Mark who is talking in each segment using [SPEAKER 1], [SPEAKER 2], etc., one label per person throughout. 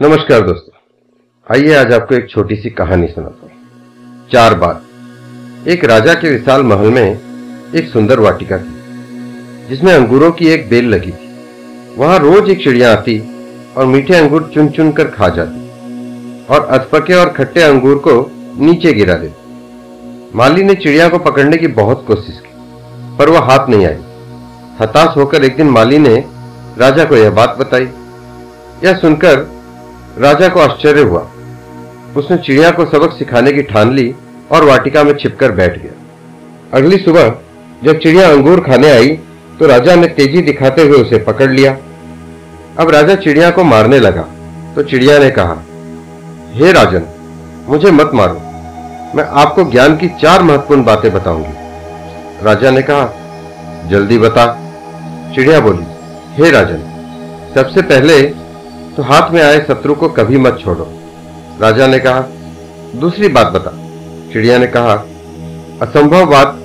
[SPEAKER 1] नमस्कार दोस्तों। आइए आज आपको एक छोटी सी कहानी सुनाता हूँ। चार बात एक राजा के विशाल महल में एक सुंदर वाटिका थी, जिसमें अंगूरों की एक बेल लगी थी। वहाँ रोज एक चिड़िया आती और मीठे अंगूर चुन चुन कर खा जाती और अधपके और खट्टे अंगूर को नीचे गिरा देती। माली ने चिड़िया को पकड़ने की बहुत कोशिश की, पर वह हाथ नहीं आई हताश होकर एक दिन माली ने राजा को यह बात बताई। यह सुनकर राजा को आश्चर्य हुआ। उसने चिड़िया को सबक सिखाने की ठान ली और वाटिका में छिपकर बैठ गया। अगली सुबह जब चिड़िया अंगूर खाने आई तो राजा ने तेज़ी दिखाते हुए उसे पकड़ लिया। अब राजा चिड़िया को मारने लगा तो चिड़िया ने कहा, हे राजन, मुझे मत मारो। मैं आपको ज्ञान की चार महत्वपूर्ण बातें बताऊँगी। राजा ने कहा, जल्दी बता। चिड़िया बोली, हे राजन, सबसे पहले तो हाथ में आए शत्रु को कभी मत छोड़ो। राजा ने कहा, दूसरी बात बता। चिड़िया ने कहा, असंभव बात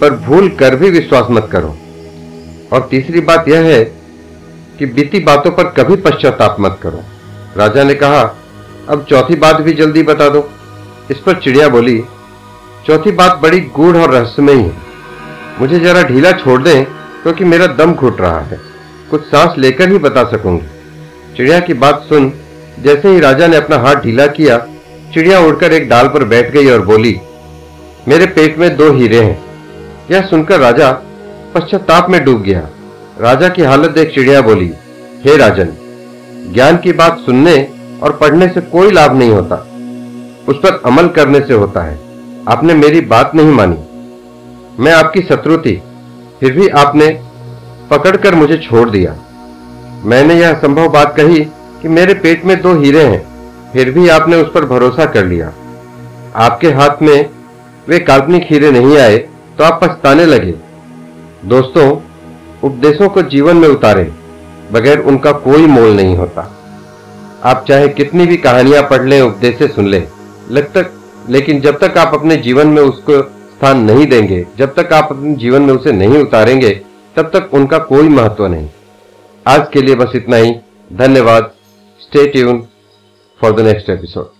[SPEAKER 1] पर भूल कर भी विश्वास मत करो। और तीसरी बात यह है कि बीती बातों पर कभी पश्चाताप मत करो। राजा ने कहा, अब चौथी बात भी जल्दी बता दो। इस पर चिड़िया बोली, चौथी बात बड़ी गूढ़ और रहस्यमयी है। मुझे जरा ढीला छोड़ दें, क्योंकि मेरा दम घुट रहा है। कुछ सांस लेकर ही बता सकूँगी। चिड़िया की बात सुन, जैसे ही राजा ने अपना हाथ ढीला किया, चिड़िया उड़कर एक डाल पर बैठ गई और बोली, मेरे पेट में दो हीरे हैं। यह सुनकर राजा पश्चाताप में डूब गया। राजा की हालत देख चिड़िया बोली, हे राजन, ज्ञान की बात सुनने और पढ़ने से कोई लाभ नहीं होता। उस पर अमल करने से होता है। आपने मेरी बात नहीं मानी। मैं आपकी शत्रु थी फिर भी आपने पकड़कर मुझे छोड़ दिया। मैंने यह संभव बात कही कि मेरे पेट में दो हीरे हैं, फिर भी आपने उस पर भरोसा कर लिया। आपके हाथ में वे काल्पनिक हीरे नहीं आए तो आप पछताने लगे। दोस्तों, उपदेशों को जीवन में उतारे, बगैर उनका कोई मोल नहीं होता। आप चाहे कितनी भी कहानियाँ पढ़ लें, उपदेश सुन लें, लग तक, लेकिन जब तक आप अपने जीवन में उसको स्थान नहीं देंगे, जब तक आप अपने जीवन में उसे नहीं उतारेंगे, तब तक उनका कोई महत्व नहीं। आज के लिए बस इतना ही। धन्यवाद। Stay tune for the next episode